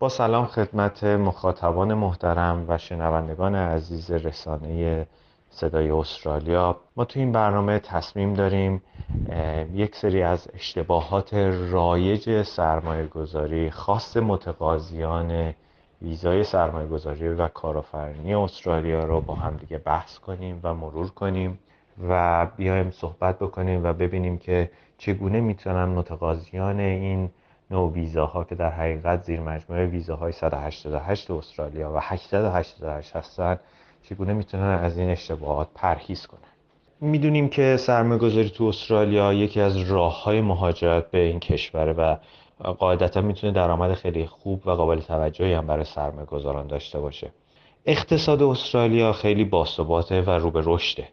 با سلام خدمت مخاطبان محترم و شنوندگان عزیز رسانه صدای استرالیا. ما تو این برنامه تصمیم داریم یک سری از اشتباهات رایج سرمایه گذاری خاص متقاضیان ویزای سرمایه گذاری و کارآفرینی استرالیا رو با هم دیگه بحث کنیم و مرور کنیم و بیایم صحبت بکنیم و ببینیم که چگونه می‌تونن متقاضیان این نوع ویزاها که در حقیقت زیر مجموعه ویزاهای 188 استرالیا و 888 هستن چگونه می‌تونن از این اشتباهات پرهیز کنن؟ می‌دونیم که سرمایه گذاری تو استرالیا یکی از راه های مهاجرت به این کشوره و قاعدتا می‌تونه درآمد خیلی خوب و قابل توجهی هم برای سرمایه گذاران داشته باشه. اقتصاد استرالیا خیلی باثباته و رو به رشده.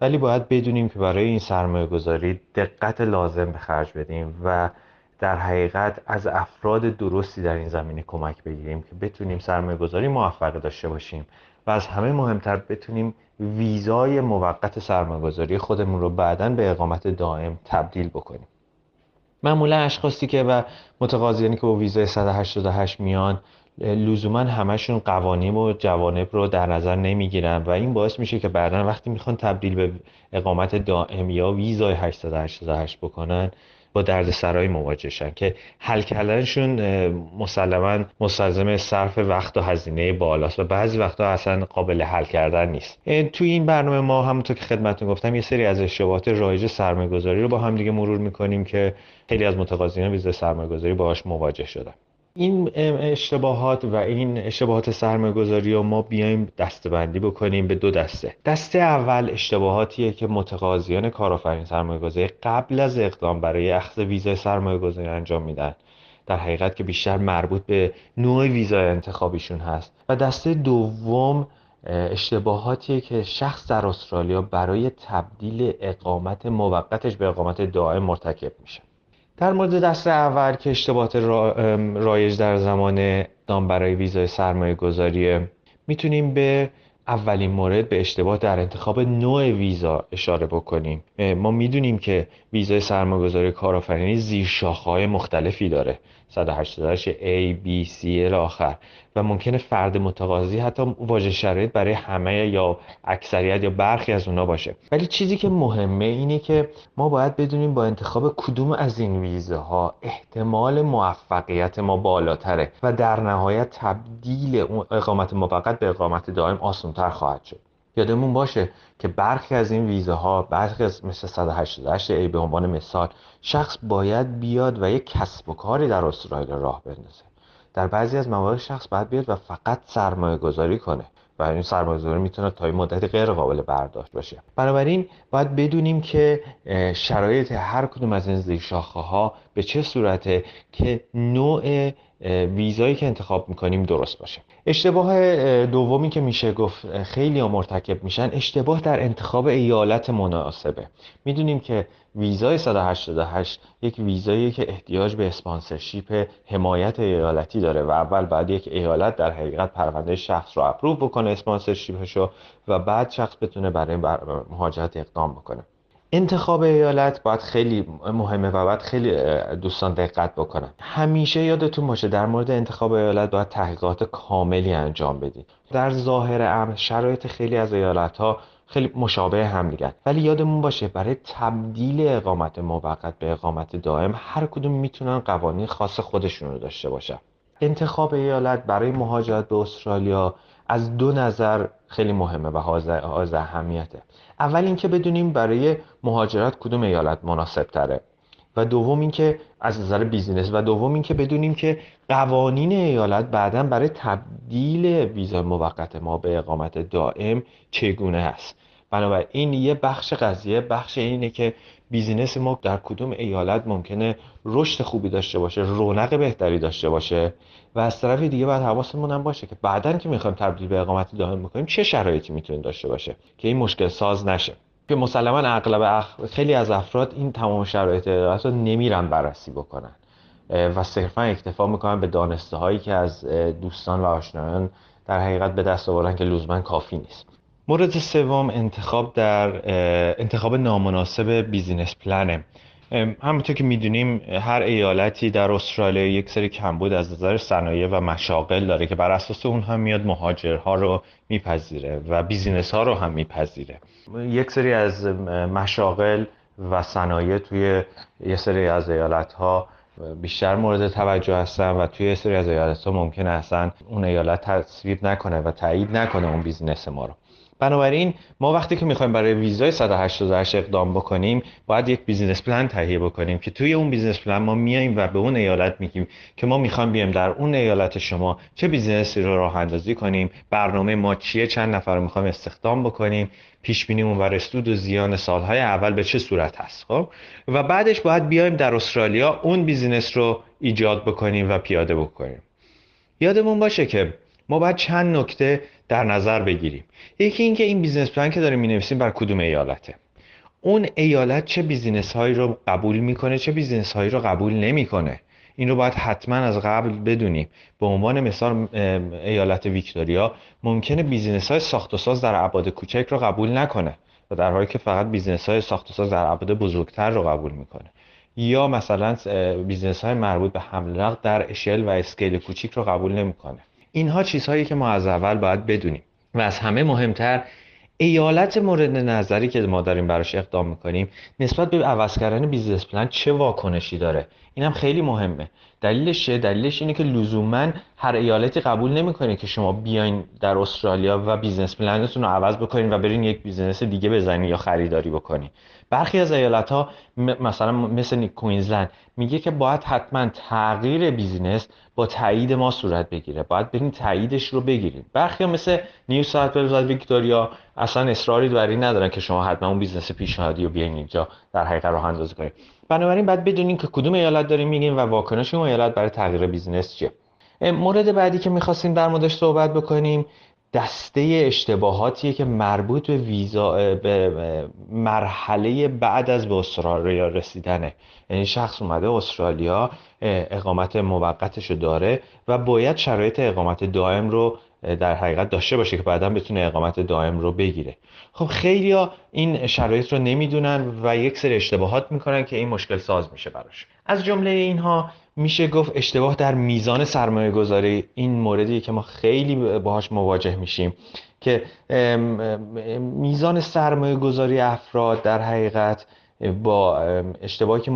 ولی باید بدونیم که برای این سرمایه گذاری دقت لازم به خرج بدیم و در حقیقت از افراد درستی در این زمینه کمک بگیریم که بتونیم سرمایه گذاری موفق داشته باشیم و از همه مهمتر بتونیم ویزای موقت سرمایه گذاری خودمون رو بعدا به اقامت دائم تبدیل بکنیم. معمولا اشخاصی که و متقاضیانی که با ویزای 188 میان لزوما همشون قوانین و جوانب رو در نظر نمی‌گیرن و این باعث میشه که بعدا وقتی می‌خوان تبدیل به اقامت دائم یا ویزای 888 بکنن با دردسرایی مواجهشن که حل کردنشون مسلما مستلزم صرف وقت و هزینه بالاست و بعضی وقتا اصلا قابل حل کردن نیست. توی این برنامه ما همونطور که خدمتتون گفتم یه سری از اشتباهات رایج سرمایه گذاری رو با هم دیگه مرور می‌کنیم که خیلی از متقاضیان ویزای سرمایه گذاری باهاش مواجه شدن. این اشتباهات و این اشتباهات سرمایه گذاری رو ما بیایم دستبندی بکنیم به دو دسته. دسته اول اشتباهاتیه که متقاضیان کارآفرین سرمایه گذاری قبل از اقدام برای اخذ ویزای سرمایه گذاری انجام میدن. در حقیقت که بیشتر مربوط به نوع ویزای انتخابیشون هست. و دسته دوم اشتباهاتیه که شخص در استرالیا برای تبدیل اقامت موقتش به اقامت دائم مرتکب میشه. در مورد دست اول که اشتباهات رایج در زمان اقدام برای ویزای سرمایه گذاریه می‌تونیم به اولین مورد به اشتباه در انتخاب نوع ویزا اشاره بکنیم. ما می‌دونیم که ویزای سرمایه‌گذاری کارآفرینی زیر های مختلفی داره. 188 A, B, C آخر. و ممکنه فرد متقاضی حتی واژه شرایط برای همه یا اکثریت یا برخی از اونا باشه. ولی چیزی که مهمه اینه که ما باید بدونیم با انتخاب کدوم از این ویزه ها احتمال موفقیت ما بالاتره و در نهایت تبدیل اقامت موقت به اقامت دائم آسانتر خواهد شد. یادمون باشه که برخی از این ویزه ها برخی از مثل 188 ای به عنوان مثال شخص باید بیاد و یک کسب و کاری در استرالیا راه بندازه. در بعضی از موارد شخص باید بیاد و فقط سرمایه گذاری کنه و این سرمایه گذاری می‌تونه تا این مدتی غیر قابل برداشت باشه. بنابراین باید بدونیم که شرایط هر کدوم از این زیرشاخه ها به چه صورته که نوع ویزایی که انتخاب می‌کنیم درست باشه. اشتباه دومی که میشه گفت خیلی مرتکب میشن اشتباه در انتخاب ایالت مناسبه. می‌دونیم که ویزای 188 یک ویزایی که احتیاج به اسپانسرشیپ حمایت ایالتی داره و اول بعد یک ایالت در حقیقت پرونده شخص رو اپروو بکنه اسپانسرشیپشو و بعد شخص بتونه برای مهاجرت اقدام بکنه. انتخاب ایالت باید خیلی مهمه و باید خیلی دوستان دقت بکنن. همیشه یادتون باشه در مورد انتخاب ایالت باید تحقیقات کاملی انجام بدید در ظاهر امر شرایط خیلی از ایالت ها خیلی مشابه هم دیگه ولی یادمون باشه برای تبدیل اقامت موقت به اقامت دائم هر کدوم می‌تونن قوانین خاص خودشون رو داشته باشن. انتخاب ایالت برای مهاجرت به استرالیا از دو نظر خیلی مهمه و حاز اهمیته. اول اینکه بدونیم برای مهاجرت کدوم ایالت مناسب تره و دوم اینکه از نظر بیزینس و دوم اینکه بدونیم که قوانین ایالت بعدا برای تبدیل ویزا موقت ما به اقامت دائم چگونه است. بنابراین یه بخش قضیه بخش اینه که بیزینس ما در کدوم ایالت ممکنه رشد خوبی داشته باشه رونق بهتری داشته باشه و از طرف دیگه باید حواسمون هم باشه که بعدا که می‌خوایم تبدیل به اقامت دائم بکنیم چه شرایطی می‌تونه داشته باشه که این مشکل ساز نشه؟ که مسلما اغلب اخ... خیلی از افراد این تمام شرایط رو نمیرن بررسی بکنن. و صرفا اکتفا می‌کنن به دانسته هایی که از دوستان و آشنایان در حقیقت به دست آوردن که لزوما کافی نیست. مورد سوم انتخاب در انتخاب نامناسب business plan ه. همونطور که می‌دونیم هر ایالتی در استرالیا یک سری کمبود از نظر صنایع و مشاغل داره که بر اساس اونها میاد مهاجرها رو میپذیره و business ها رو هم میپذیره. یک سری از مشاغل و صنایع توی یه سری از ایالت ها بیشتر مورد توجه هستن و توی سری از ایالت ها ممکنه اصلا اون ایالت تصویب نکنه و تایید نکنه اون business ما رو. بنابراین ما وقتی که می‌خوایم برای ویزای 188 اقدام بکنیم باید یک business plan تهیه بکنیم که توی اون business plan ما میایم و به اون ایالت میگیم که ما می‌خوایم بیایم در اون ایالت شما چه business ی رو راه اندازی کنیم برنامه ما چیه چند نفر رو می‌خوایم استخدام بکنیم پیش بینیمون از سود و زیان سالهای اول به چه صورت هست خب؟ و بعدش باید بیایم در استرالیا اون business رو ایجاد بکنیم و پیاده بکنیم. یادمون باشه که ما باید چند نکته در نظر بگیریم. یکی اینکه این business plan که داریم می‌نویسیم برا کدوم ایالته. اون ایالت چه business هایی رو قبول می‌کنه چه business هایی رو قبول نمی‌کنه؟ این رو باید حتما از قبل بدونیم. به عنوان مثال ایالت ویکتوریا ممکنه business های ساخت و ساز در ابعاد کوچک رو قبول نکنه و در حالی که فقط business های ساخت و ساز در ابعاد بزرگتر رو قبول می‌کنه. یا مثلا business های مربوط به حمل نقل در اشل و scale کوچیک رو قبول نمی‌کنه. اینها چیزهایی که ما از اول باید بدونیم و از همه مهمتر ایالت مورد نظری که ما داریم براش اقدام می‌کنیم نسبت به عوض کردن business plan چه واکنشی داره؟ اینم خیلی مهمه. دلیلش چیه دلیلش اینه که لزوما هر ایالتی قبول نمی‌کنه که شما بیاین در استرالیا و business plan تون رو عوض بکنین و برین یک business دیگه بزنین یا خریداری بکنین. برخی از ایالت ها مثلا مثل کوینزلند میگه که باید حتما تغییر business با تایید ما صورت بگیره. باید برین تاییدش رو بگیریم برخی ها مثل نیو ساوت ولز ویکتوریا اصلا اصراری بر ندارن که شما حتما اون business پیشنهادی رو بیاین اینجا در حقیقت راه اندازی کنید بنابراین باید بدونین که کدوم ایالت داریم میگیم و واکنش اون ایالت برای تغییر بیزینس چیه. مورد بعدی که می‌خواستیم در موردش صحبت بکنیم دسته اشتباهاتیه که مربوط به ویزا به مرحله بعد از به استرالیا رسیدنه. یعنی شخص اومده استرالیا اقامت موقتش رو داره و باید شرایط اقامت دائم رو در حقیقت داشته باشه که بعدا بتونه اقامت دائم رو بگیره. خب خیلی این شرایط رو نمی‌دونن و یک سری اشتباهات می‌کنن که این مشکل ساز میشه براش. از جمله اینها میشه گفت اشتباه در میزان سرمایه گذاری این موردی که ما خیلی باهاش مواجه میشیم که میزان سرمایه گذاری افراد در حقیقت با اشتباهی که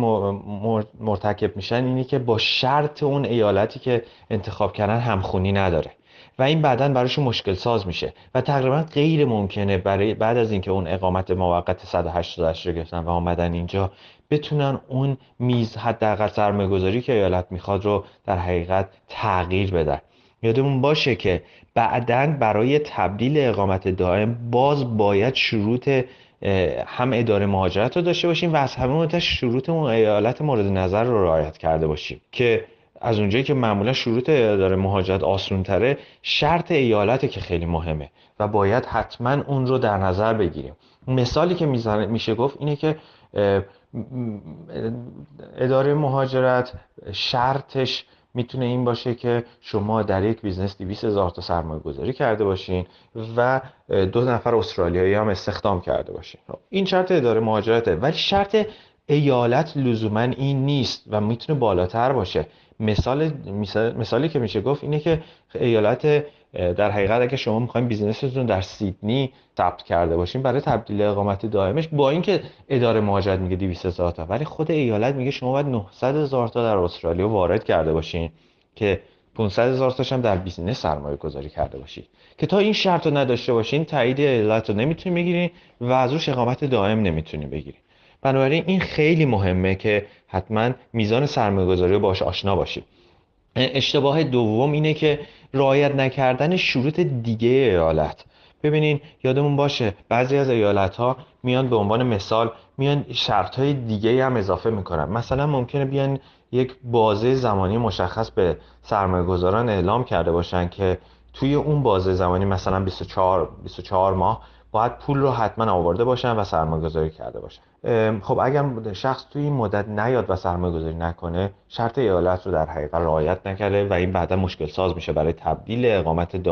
مرتکب میشن اینی که با شرط اون ایالتی که انتخاب کردن همخونی نداره. و این بعدا براشون مشکل ساز میشه. و تقریبا غیر ممکنه برای بعد از اینکه اون اقامت موقت 188 رو گرفتن و آمدن اینجا بتونن اون میز حداقل سرمایه گذاری که ایالت می‌خواد رو در حقیقت تغییر بدن. یادمون باشه که بعدا برای تبدیل اقامت دائم باز باید شروط هم اداره مهاجرت رو داشته باشیم و از همه مهمتر شروط اون ایالت مورد نظر رو رعایت کرده باشیم که از اونجایی که معمولا شروط اداره مهاجرت آسون تره شرط ایالته که خیلی مهمه و باید حتما اون رو در نظر بگیریم. مثالی که میشه گفت اینه که اداره مهاجرت شرطش می‌تونه این باشه که شما در یک business 200 هزار تا سرمایه گذاری کرده باشین و دو نفر استرالیایی هم استخدام کرده باشین. خب، این شرط اداره مهاجرته. ولی شرط ایالت لزوما این نیست و می‌تونه بالاتر باشه. مثال مثالی که میشه گفت اینه که ایالت در حقیقت اگه شما می‌خواین business تون در سیدنی ثبت کرده باشین برای تبدیل اقامت دائمش با اینکه اداره مهاجرت میگه 200 هزار تا ولی خود ایالت میگه شما باید 900 هزار تا در استرالیا وارد کرده باشین که 500 هزار تاش هم در business سرمایه گذاری کرده باشید که تا این شرط رو نداشته باشین تایید ایالت رو نمی‌تونین بگیرین و از روش اقامت دائم نمی‌تونین بگیرین. بنابراین این خیلی مهمه که حتما میزان سرمایه گذاری رو باش آشنا باشید اشتباه دوم اینه که رعایت نکردن شروط دیگه ایالت. ببینین یادمون باشه بعضی از ایالت ها میان به عنوان مثال میان شرط های دیگه هم اضافه می‌کنن. مثلا ممکنه بیان یک بازه زمانی مشخص به سرمایه گذاران اعلام کرده باشن که توی اون بازه زمانی مثلا 24, 24 ماه باید پول رو حتما آورده باشن و سرمایه گذاری کرده باشن. خب اگر شخص توی این مدت نیاد و سرمایه گذاری نکنه شرط ایالت رو در حقیقت رعایت نکرده و این بعدا مشکل ساز میشه برای تبدیل اقامت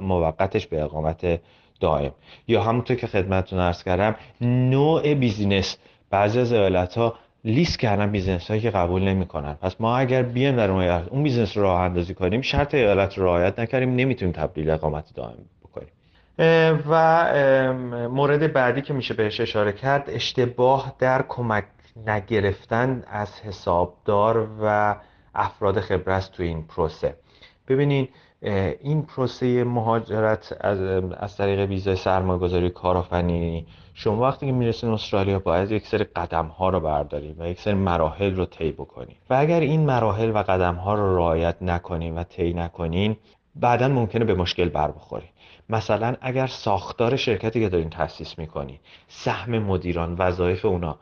موقتش به اقامت دائم. یا همونطور که خدمتتون عرض کردم نوع business. بعضی از ایالت ها لیست کردن business هایی که قبول نمی‌کنن. پس ما اگر بیایم در اون اون business رو راه اندازی کنیم شرط ایالت رو رعایت نکردیم نمی‌تونیم تبدیل اقامت دائم و مورد بعدی که میشه بهش اشاره کرد اشتباه در کمک نگرفتن از حسابدار و افراد خبرت تو این پروسه. ببینین این پروسه مهاجرت از, از طریق ویزای سرمایه‌گذاری کارآفرینی شما وقتی که می‌رسین استرالیا باید یک سری قدم ها رو برداریم و یک سری مراحل رو طی بکنیم و اگر این مراحل و قدم ها رو رعایت نکنیم و طی نکنین بعدا ممکنه به مشکل بر بخوریم مثلا اگر ساختار شرکتی که دارین تاسیس می‌کنین سهم مدیران وظایف اونا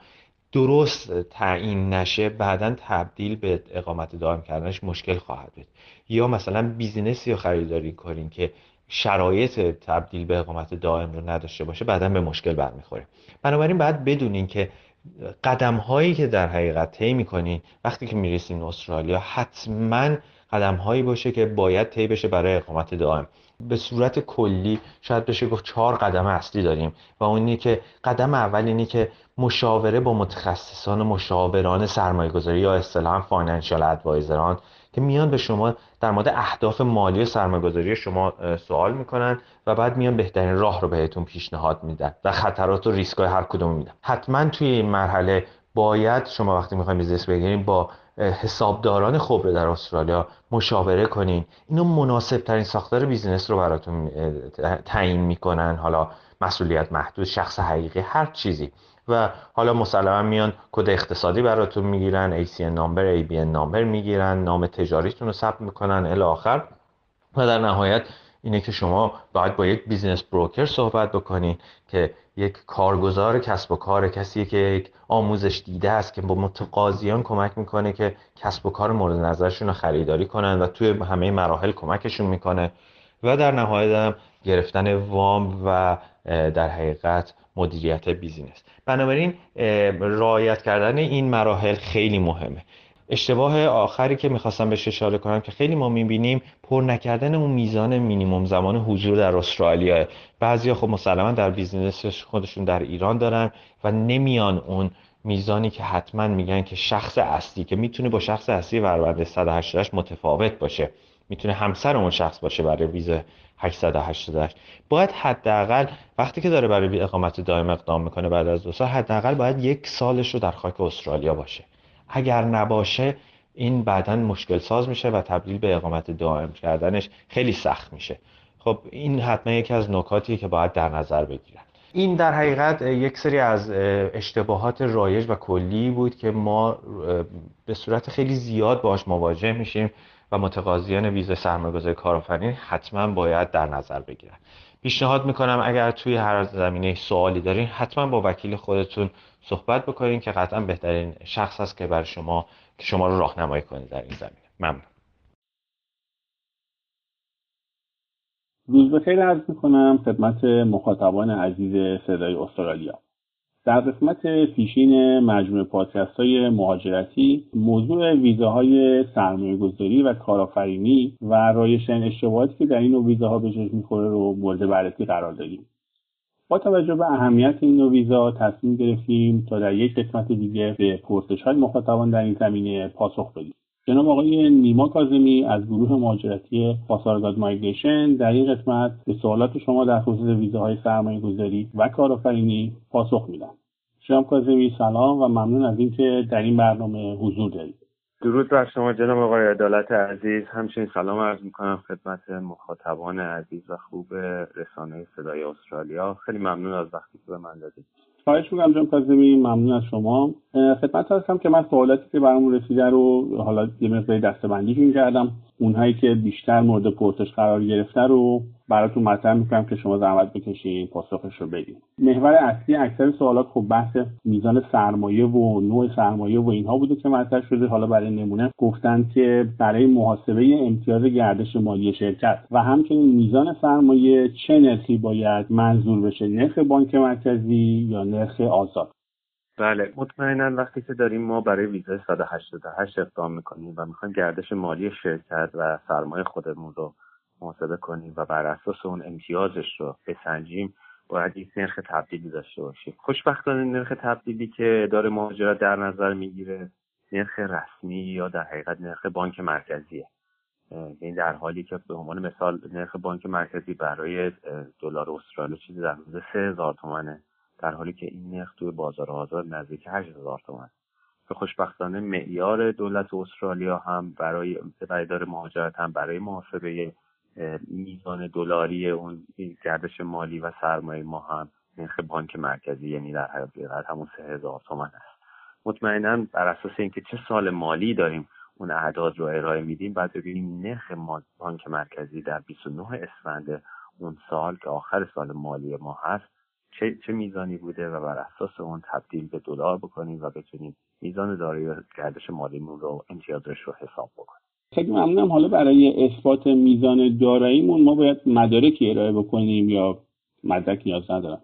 درست تعیین نشه بعدا تبدیل به اقامت دائم کردنش مشکل خواهد بود. یا مثلا بیزینسی رو خریداری کنین که شرایط تبدیل به اقامت دائم رو نداشته باشه بعدا به مشکل برمیخوره بنابراین باید بدونین که قدم هایی که در حقیقت طی می‌کنین وقتی که می‌رسین استرالیا حتما قدم هایی باشه که باید طی بشه برای اقامت دائم. به صورت کلی شاید بشه گفت چهار قدم اصلی داریم و اونی که قدم اول اینی که مشاوره با متخصصان مشاوران سرمایه گذاری یا اصطلاحا financial advisor ان که میان به شما در مورد اهداف مالی و گذاری شما سوال می‌کنن و بعد میان بهترین راه رو بهتون پیشنهاد میدن و خطرات و ریسک های هر کدوم میدن. حتما توی این مرحله باید شما وقتی می‌خواین business بگیرین با حسابداران خبره در استرالیا مشاوره کنین. اینا مناسب ترین ساختار business رو براتون تعیین می‌کنن. حالا مسئولیت محدود شخص حقیقی هر چیزی. و حالا مسلما میان کد اقتصادی براتون می‌گیرن ACN number ABN number می‌گیرن نام تجاریتون رو ثبت می‌کنن الی آخر. و در نهایت اینه که شما باید با یک business broker صحبت بکنین که یک کارگزار کسب و کار کسی که یک آموزش دیده است که با متقاضیان کمک می‌کنه که کسب و کار مورد نظرشون رو خریداری کنن و توی همه مراحل کمکشون می‌کنه. و در نهایت هم گرفتن وام و در حقیقت مدیریت business بنابراین رعایت کردن این مراحل خیلی مهمه. اشتباه آخری که می‌خواستم بهش اشاره کنم که خیلی ما می‌بینیم پر نکردن اون میزان مینیموم زمان حضور در استرالیا. بعضیا خب مسلما در بیزینس خودشون در ایران دارن و نمیان اون میزانی که حتما میگن که شخص اصلی که می‌تونه با شخص اصلی وربند 188 متفاوت باشه. می‌تونه همسر اون شخص باشه برای ویزا 888 باید حداقل وقتی که داره برای اقامت دائم اقدام می‌کنه بعد از دو سال حداقل باید یک سالش رو در خاک استرالیا باشه. اگر نباشه این بعدا مشکل ساز میشه و تبدیل به اقامت دائم کردنش خیلی سخت میشه. خب این حتما یکی از نکاتیه که باید در نظر بگیرن. این در حقیقت یک سری از اشتباهات رایج و کلی بود که ما به صورت خیلی زیاد باش مواجه میشیم و متقاضیان ویزا سرمایه‌گذاری کارآفرین حتما باید در نظر بگیرن. پیشنهاد می‌کنم اگر توی هر زمینه سوالی دارین حتما با وکیل خودتون صحبت بکنین که قطعا بهترین شخص است که برای شما که شما رو راهنمایی کنه در این زمینه. ممنون. روز بخیر عرض می‌کنم خدمت مخاطبان عزیز صدای استرالیا. در قسمت پیشین مجموعه پادکست های مهاجرتی موضوع ویزاهای سرمایه گذاری و کارآفرینی و رایشترین اشتباهاتی که در این نوع ویزاها به جش می‌خوره رو مورد بررسی قرار دادیم. با توجه به اهمیت این نوع ویزا تصمیم گرفتیم تا در یک قسمت دیگه به پرسش های مخاطبان در این زمینه پاسخ بدیم. جناب آقای نیما کازمی از گروه مهاجرتی پاسارگاد مایگریشن در این قسمت به سوالات شما در خصوص ویزاهای سرمایه گذاری و کارآفرینی پاسخ میدن جناب کازمی سلام و ممنون از اینکه در این برنامه حضور دارید. درود بر شما جناب آقای عدالت عزیز. همچنین سلام عرض می‌کنم خدمت مخاطبان عزیز و خوب رسانه صدای استرالیا. خیلی ممنون از وقتی که به من دادید. خواهش می‌کنم جان کاظمی ممنون از شما. خدمت هستم که من سوالاتی که برامون رسیده رو حالا یه مقداری دستبندی کردم. اونهایی که بیشتر مورد پرسش قرار گرفته رو براتون مطرح می‌کنم که شما زحمت بکشین پاسخش رو بدین. محور اصلی اکثر سوالات خب بحث میزان سرمایه و نوع سرمایه و اینها بوده که مطرح شده. حالا برای نمونه گفتن که برای محاسبه امتیاز گردش مالی شرکت و همچنین میزان سرمایه چه نرخی باید منظور بشه؟ نرخ بانک مرکزی یا نرخ آزاد؟ بله مطمئنا وقتی که داریم ما برای ویزای 188 اقدام می‌کنیم و می‌خوایم گردش مالی شرکت و سرمایه خودمون رو محاسبه کنیم و بر اساس اون امتیازش رو بسنجیم باید یک نرخ تبدیلی داشته باشیم. خوشبختانه نرخ تبدیلی که داره مهاجرت در نظر می‌گیره نرخ رسمی یا در حقیقت نرخ بانک مرکزیه. این در حالی که به عنوان مثال نرخ بانک مرکزی برای دلار استرالیا چیزی در حدود سه هزار تومنه. در حالی که این نرخ توی بازار آزاد نزدیک هشت هزار تومن. که خوشبختانه معیار دولت استرالیا هم برای برای مهاجرت هم برای محاسبه میزان دلاری اون گردش مالی و سرمایه ما هم نرخ بانک مرکزی یعنی در حقیقت همون سه هزار تومن است. مطمئنا بر اساس اینکه چه سال مالی داریم اون اعداد رو ارائه میدیم بعد ببینیم نرخ بانک مرکزی در 29 اسفند اون سال که آخر سال مالی ما هست چه, چه میزانی بوده و بر اساس اون تبدیل به دلار بکنیم و بتونیم میزان دارایی گردش مالیمون رو امتیازش رو حساب بکنیم خیلی ممنونم. حالا برای اثبات میزان داراییمون ما باید مدارکی ارائه بکنیم یا مدرک نیاز ندارم؟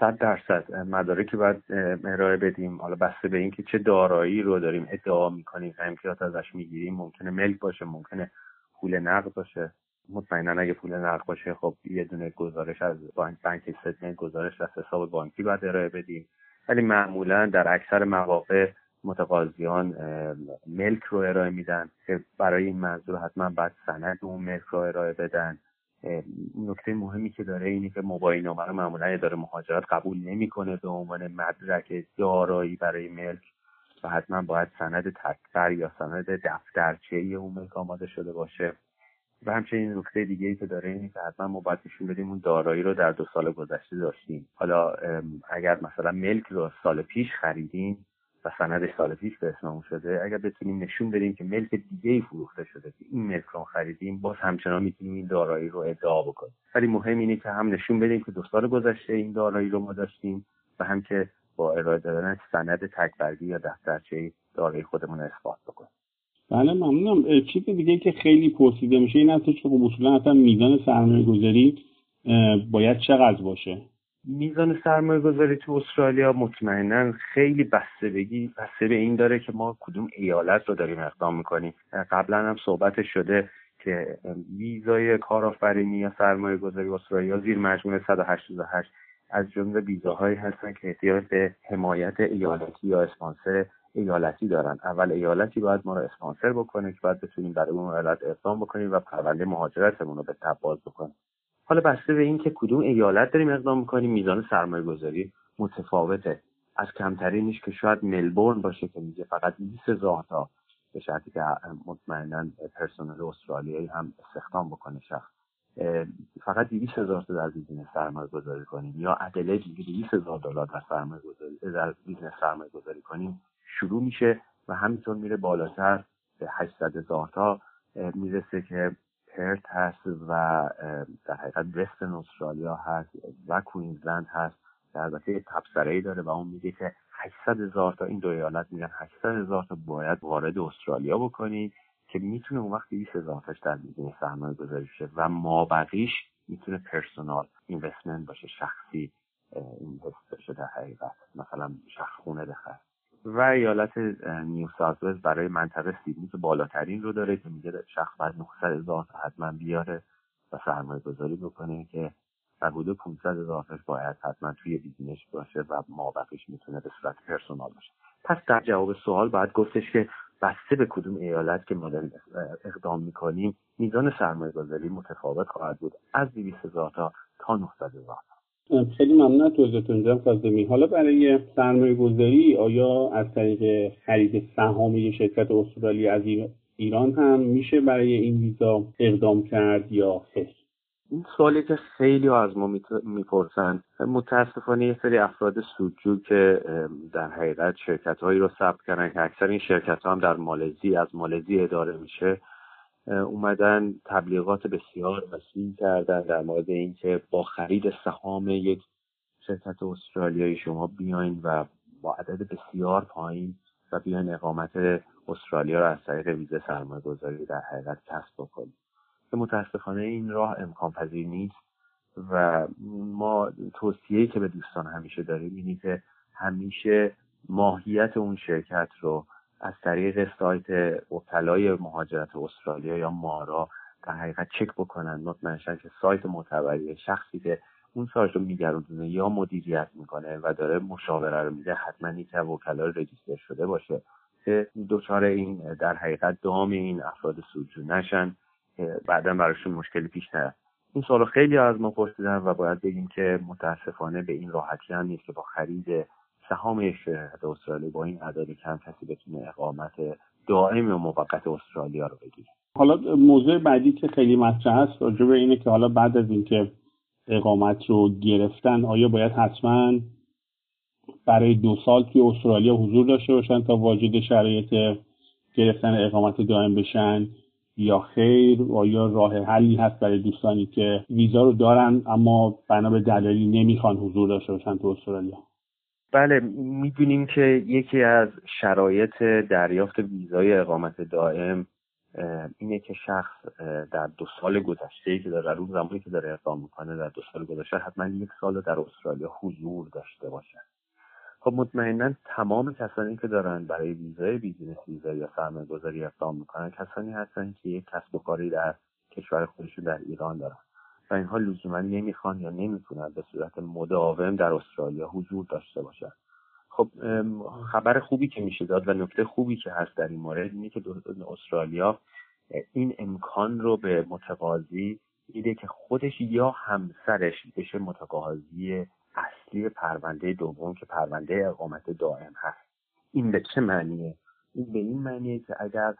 صد درصد. مدارکی باید ارائه بدیم. حالا بسته به اینکه چه دارایی رو داریم ادعا می‌کنیم و امتیاز ازش می‌گیریم ممکنه ملک باشه ممکنه پول نقد باشه. مطمئنا اگه پول نقد باشه خب یه دونه گزارش از بانک بانک استیتمنت گزارش از حساب بانکی باید ارائه بدیم. ولی معمولا در اکثر مواقع متقاضیان ملک رو ارائه میدن که برای این منظور حتما باید سند اون ملک رو ارائه بدن. نکته مهمی که داره اینه که موبایل نامه معمولا اداره مهاجرت قبول نمی‌کنه به عنوان مدرک دارایی برای ملک و حتما باید سند تکبر یا سند دفترچه اون ملک آماده شده باشه. و همچنین نکته دیگه ای که داره اینه که حتما ما باید نشون بدیم اون دارایی رو در دو سال گذشته داشتیم. حالا اگر مثلا ملک رو سال پیش خریدیم و سندش سال پیش به اسممون شده اگر بتونیم نشون بدیم که ملک دیگه ای فروخته شده که این ملک رو خریدیم باز همچنان می‌تونیم این دارایی رو ادعا بکنیم. ولی مهم اینه که هم نشون بدیم که دو سال گذشته این دارایی رو ما داشتیم و هم که با ارائه دادن سند تکبرگی یا دفترچه دارایی خودمون اثبات بکنیم. بله ممنونم. چیز دیگه که خیلی پرسیده میشه این هستش که خب اصولا اصلا میزان سرمایه گذاری باید چقدر باشه؟ میزان سرمایه گذاری تو استرالیا مطمئنا خیلی بستگی بسته به این داره که ما کدوم ایالت رو داریم اقدام می‌کنیم. قبلا هم صحبت شده که ویزای کارآفرینی یا سرمایه گذاری استرالیا زیر مجموعه 188 از جمله ویزاهایی هستن که احتیاج به حمایت ایالتی یا اسپانسر ایالتی دارن. اول ایالتی باید ما رو اسپانسر بکنه که باید بتونیم برای اون ایالت اقدام بکنیم و پرونده مهاجرتمون رو به تب باز بکنیم. حالا بسته به اینکه کدوم ایالت داریم اقدام می‌کنیم میزان سرمایه گذاری متفاوته. از کمترینش که شاید ملبورن باشه که میگه فقط 20 هزار تا به شرطی که مطمئنا پرسنل استرالیایی هم استخدام بکنه شخص. فقط 200 هزار تا در business سرمایه گذاری کنیم یا میگه 200 هزار دلار در سرمایه گذاری در business سرمایه گذاری کنیم. شروع میشه و همینطور میره بالاتر به 800 هزار تا می‌رسه که پرت هست و در حقیقت وسترن استرالیا هست و کوینزلند هست که البته تبصره ای داره و اون میگه که 800 هزار تا این دو ایالت میگن 800 هزار تا باید وارد استرالیا بکنید که می‌تونه اون وقت 20 هزار تاش در business سرمایه گذاری شه و مابقیش می‌تونه personal investment باشه شخصی invest بشه در حقیقت. مثلا شخص خونه بخره. و ایالت نیو ساوت برای منطقه سیدنی بالاترین رو داره که میگه شخص باید 900 هزار تا حتما بیاره و سرمایه گذاری بکنه که حدود 500 هزار باید حتما توی business باشه و مابقیش می‌تونه به صورت personal باشه. پس در جواب سوال باید گفتش که بسته به کدوم ایالت که ما اقدام می‌کنیم میزان سرمایه گذاری متفاوت خواهد بود از 200 هزار تا تا 900 هزار. خیلی ممنون از توضیحتون جناب کاظمی حالا برای سرمایه گذاری آیا از طریق خرید سهام یک شرکت استرالیا از ایران هم میشه برای این ویزا اقدام کرد یا خیر؟ این سوالی که خیلی از ما می‌پرسن متاسفانه یه سری افراد سودجو که در حقیقت شرکت هایی رو ثبت کردن که اکثر این شرکت ها هم در مالزی از مالزی اداره میشه اومدن تبلیغات بسیار وسیع کردن در مورد اینکه با خرید سهام یک شرکت استرالیایی شما بیاین و با عدد بسیار پایین و بیاین اقامت استرالیا رو از طریق ویزه سرمایه گذاری در حقیقت کسب بکنید. که متاسفانه این راه امکان پذیر نیست و ما توصیه‌ای که به دوستان همیشه داریم اینه که همیشه ماهیت اون شرکت رو از طریق سایت وکلای مهاجرت استرالیا یا مارا در حقیقت چک بکنن. مطمئن که سایت معتبری شخصی که اون سایت رو میگردونه یا مدیریت می‌کنه و داره مشاوره رو میده حتما یک وکلا رجیستر شده باشه که دچار این در حقیقت دام این افراد سودجو نشن بعدا براشون مشکلی پیش نیاد. این سوال خیلی از ما پرسیدن و باید بگیم که متاسفانه به این راحتی هم نیست که با خرید سهام شرکت استرالیا با این اعداد کم کسی بتونه اقامت دائم و موقت استرالیا رو بگیره. حالا موضوع بعدی که خیلی مطرح است راجع به اینه که حالا بعد از اینکه اقامت رو گرفتن آیا باید حتما برای دو سال توی استرالیا حضور داشته باشن تا واجد شرایط گرفتن اقامت دائم بشن؟ یا خیر آیا راه حلی هست برای دوستانی که ویزا رو دارن اما بنا به دلایلی نمی‌خوان حضور داشته باشن تو استرالیا؟ بله می‌دونیم که یکی از شرایط دریافت ویزای اقامت دائم اینه که شخص در دو سال گذشته که در اون زمانی که داره اقدام می‌کنه در دو سال گذشته حتما یک سال در استرالیا حضور داشته باشه خب مطمئنا تمام کسانی که دارن برای ویزای بیزینس ویزا یا سرمایه گذاری اقدام می‌کنن کسانی هستن که یک کسب و کاری در کشور خودشون در ایران دارن. و اینها لزوما نمی‌خوان یا نمی‌تونن به صورت مداوم در استرالیا حضور داشته باشن. خب خبر خوبی که میشه داد و نکته خوبی که هست در این مورد اینه که استرالیا این امکان رو به متقاضی میده که خودش یا همسرش بشه متقاضی اصلی پرونده دوم که پرونده اقامت دائم هست. این به چه معنیه؟ این به این معنیه که اگر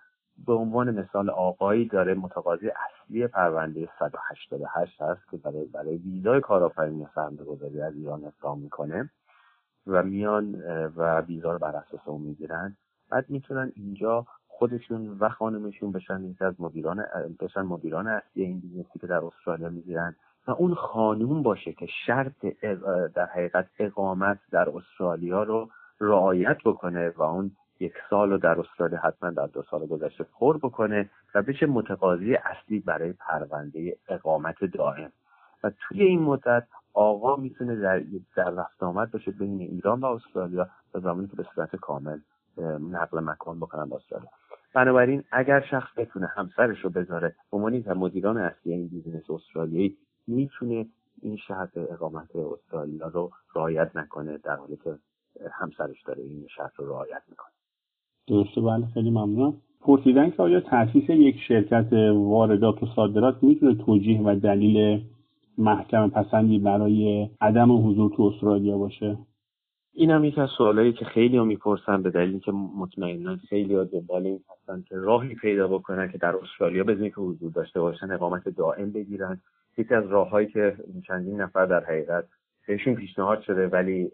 به عنوان مثال آقایی داره متقاضی اصلی پرونده 188 هست که برای برای ویزای کارآفرینی سرمایه گذاری از ایران اقدام می‌کنه و میان و ویزا رو بر اساس اون می‌گیرن. بعد می‌تونن اینجا خودشون و خانمشون بشن یکی از مدیران بشن مدیران اصلی این business ی که در استرالیا می‌گیرن و اون خانوم باشه که شرط در حقیقت اقامت در استرالیا رو رعایت بکنه و اون یک سال رو در استرالیا حتما در دو سال گذشته پر بکنه و بشه متقاضی اصلی برای پرونده اقامت دائم. و توی این مدت آقا می‌تونه در در رفت آمد باشه بین ایران و استرالیا تا زمانی که به صورت کامل نقل مکان بکنن استرالیا. بنابراین اگر شخص بتونه همسرش رو بذاره عنوان مدیران اصلی این بیزینس استرالیایی می‌تونه این شرط اقامت استرالیا رو رعایت نکنه در حالی که همسرش داره این شرط رو رعایت می‌کنه. درسته بله خیلی ممنونم. پرسیدن که آیا تاسیس یک شرکت واردات و صادرات می‌تونه توجیه و دلیل محکم پسندی برای عدم حضور تو استرالیا باشه؟ این هم یکی از سوالایی که خیلی ها می‌پرسن به دلیلی که مطمئنا خیلی ها دنبال این هستن که راهی پیدا بکنن که در استرالیا بدون که حضور داشته باشن اقامت دائم بگیرن. یکی از راههایی که چندین نفر در حقیقت بهشون پیشنهاد شده ولی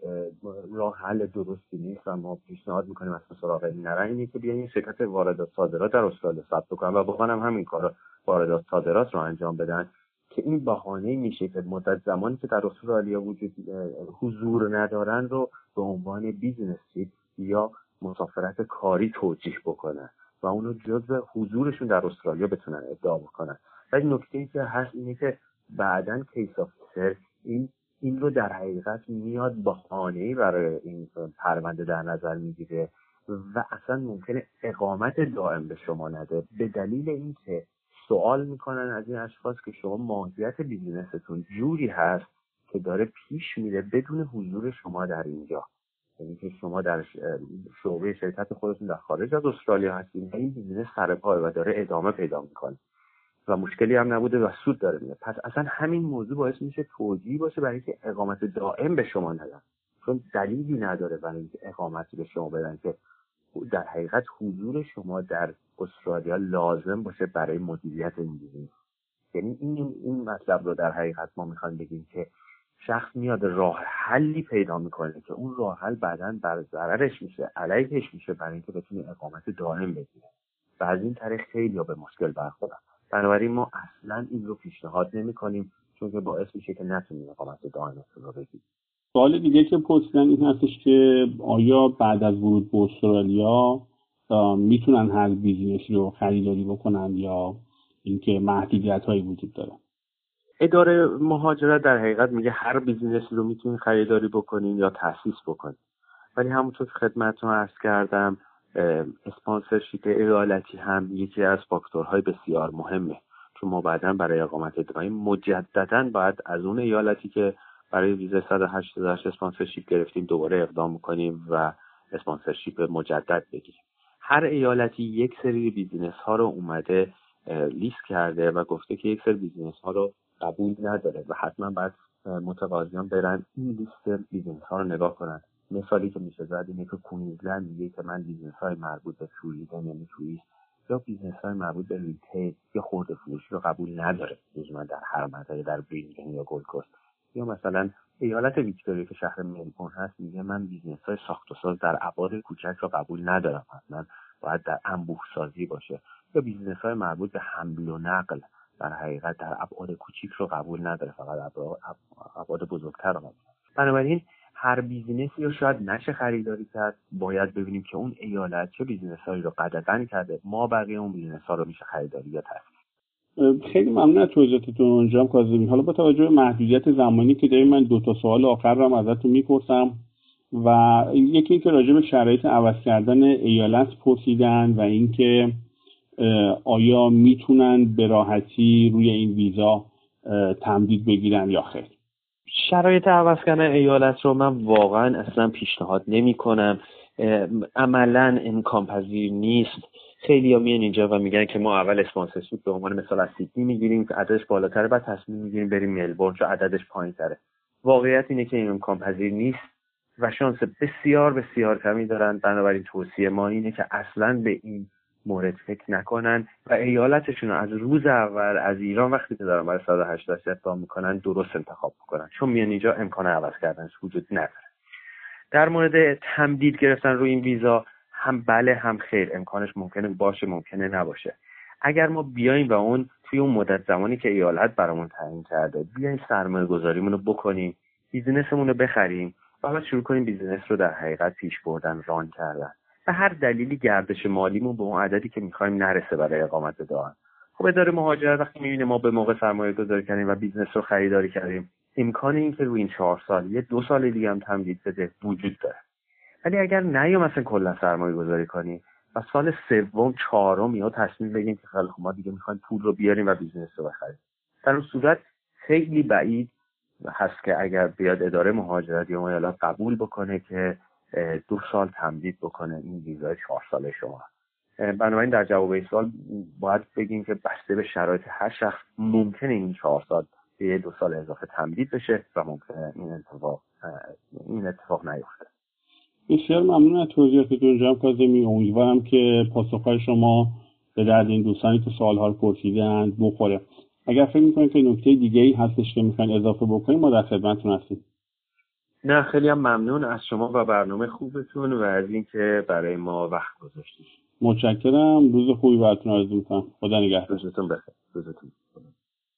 راه حل درستی نیست و ما پیشنهاد می‌کنیم از سراغ نرن اینه که بیان شرکت واردات صادرات در استرالیا ثبت کنن و واقعا هم همین کار واردات صادرات رو انجام بدن که این بهانه میشه که مدت زمانی که در استرالیا وجود حضور ندارن رو به عنوان business یا مسافرت کاری توجیه بکنن و اونو جزء حضورشون در استرالیا بتونن ادعا بکنن. ولی نکته ای که هست اینه که بعدا case officer این این رو در حقیقت میاد بهانه برای این پرونده در نظر می‌گیره و اصلا ممکنه اقامت دائم به شما نده. به دلیل اینکه سوال می‌کنن از این اشخاص که شما ماهیت business تون جوری هست که داره پیش میره بدون حضور شما در اینجا. یعنی که شما در شعبه شرکت خودتون در خارج از استرالیا هستید و این business سر و داره ادامه پیدا می‌کنه. و مشکلی هم نبوده و سود داره میده پس اصلا همین موضوع باعث میشه توجیهی باشه برای اینکه اقامت دائم به شما ندن. چون دلیلی نداره برای اینکه اقامتی به شما بدن که در حقیقت حضور شما در استرالیا لازم باشه برای مدیریت این business یعنی این این مطلب رو در حقیقت ما می‌خوایم بگیم که شخص میاد راه حلی پیدا می‌کنه که اون راه حل بعدا بر ضررش میشه علیهش میشه برای اینکه بتونه اقامت دائم بگیره. و از این طریق خیلی به مشکل برخورن بنابراین ما اصلا این رو پیشنهاد نمی کنیم چون که باعث میشه که نتونیم اقامت دائمتون رو بگیریم. سوال دیگه که پرسیدن این هستش که آیا بعد از ورود به استرالیا می‌تونن هر business ی رو خریداری بکنن یا اینکه محدودیت هایی وجود داره؟ اداره مهاجرت در حقیقت میگه هر business ی رو می‌تونین خریداری بکنین یا تاسیس بکنین. ولی همونطور که خدمتتون عرض کردم sponsorship ایالتی هم یکی از فاکتورهای بسیار مهمه. چون ما بعدا برای اقامت دائم مجددا باید از اون ایالتی که برای ویزا 188 sponsorship گرفتیم دوباره اقدام می‌کنیم و sponsorship مجدد بگیریم. هر ایالتی یک سری business ها رو اومده لیست کرده و گفته که یک سری business ها رو قبول نداره و حتما باید متقاضیان برن این لیست business ها رو نگاه کنن. مثالی که میشه زد اینه که کوینزلند میگه که من business های مربوط به توریسم یعنی توریست یا business های مربوط به retail یا خورده فروشی رو قبول نداره لزوما در هر منطقه در بریزبن یا گلد یا مثلا ایالت ویکتوریا که شهر ملبورن هست میگه من business های ساخت و ساز در ابعاد کوچک رو قبول ندارم. حتما باید در انبوه سازی باشه یا business های مربوط به حمل و نقل در حقیقت در ابعاد کوچیک رو قبول نداره فقط ابعاد بزرگتر رو قبول بنابراین هر business ی رو شاید نشه خریداری کرد باید ببینیم که اون ایالت چه business هایی رو قدردانی کرده ما بقیه اون business ها رو میشه خریداری یا تاسیس خیلی ممنون از توضیحاتتون اونجا کاظمی حالا با توجه به محدودیت زمانی که داریم من دو تا سوال آخر رو ازتون می‌پرسم و یکی اینکه راجع به شرایط عوض کردن ایالت پرسیدن و اینکه آیا می‌تونن به راحتی روی این ویزا تمدید بگیرن یا خیر. شرایط عوض کردن ایالت رو من واقعا اصلا پیشنهاد نمی کنم عملا امکان پذیر نیست. خیلی ها میان اینجا و میگن که ما اول اسپانسرشیپ به عنوان مثال از سیدنی می‌گیریم که عددش بالاتره بعد تصمیم می‌گیریم بریم ملبورن چون عددش پایین تره واقعیت اینه که این امکان پذیر نیست و شانس بسیار بسیار کمی دارن. بنابراین توصیه ما اینه که اصلا به این مورد فکر نکنن و ایالتشون از روز اول از ایران وقتی که دارن برای 180 اقدام می‌کنن درست انتخاب بکنن چون میان اینجا امکان عوض کردنش وجود نداره. در مورد تمدید گرفتن روی این ویزا هم بله هم خیر. امکانش ممکنه باشه ممکنه نباشه. اگر ما بیایم و اون توی اون مدت زمانی که ایالت برامون تعیین کرده بیایم سرمایه گذاریمون رو بکنیم بیزینسمون رو بخریم و بعد شروع کنیم بیزینس رو در حقیقت پیش بردن ران کردن. به هر دلیلی گردش مالیمون به اون عددی که می‌خوایم نرسه برای اقامت دائم خب اداره مهاجرت وقتی می‌بینه ما به موقع سرمایه گذاری کردیم و business رو خریداری کردیم امکان این که روی این چهار سال یه دو سال دیگه هم تمدید بده وجود داره. ولی اگر نیام مثلا کلا سرمایه گذاری کنیم و سال سوم چهارم یا تصمیم بگیم که خیلی ما دیگه می‌خوایم پول رو بیاریم و business رو بخریم. در اون صورت خیلی بعید هست که اگر بیاد اداره مهاجرت یا ایالات قبول بکنه که دو سال تمدید بکنه این ویزای چهار ساله شما. بنابراین در جواب این سوال باید بگیم که بسته به شرایط هر شخص ممکنه این چهار سال به دو سال اضافه تمدید بشه و ممکنه این اتفاق این اتفاق نیفته. بسیار ممنون از توضیحاتتون جناب کاظمی امیدوارم که پاسخهای شما به درد این دوستانی که سوالها رو پرسیدند بخوره اگر فکر می‌کنید که نکته دیگه ای هستش که می‌خواین اضافه بکنیم ما در خدمتتون هستیم. نه خیلی هم ممنون از شما و برنامه خوبتون و از اینکه برای ما وقت گذاشتید. متشکرم. روز خوبی براتون آرزو می‌کنم. خدا نگهدار. روزتون بخیر. روزتون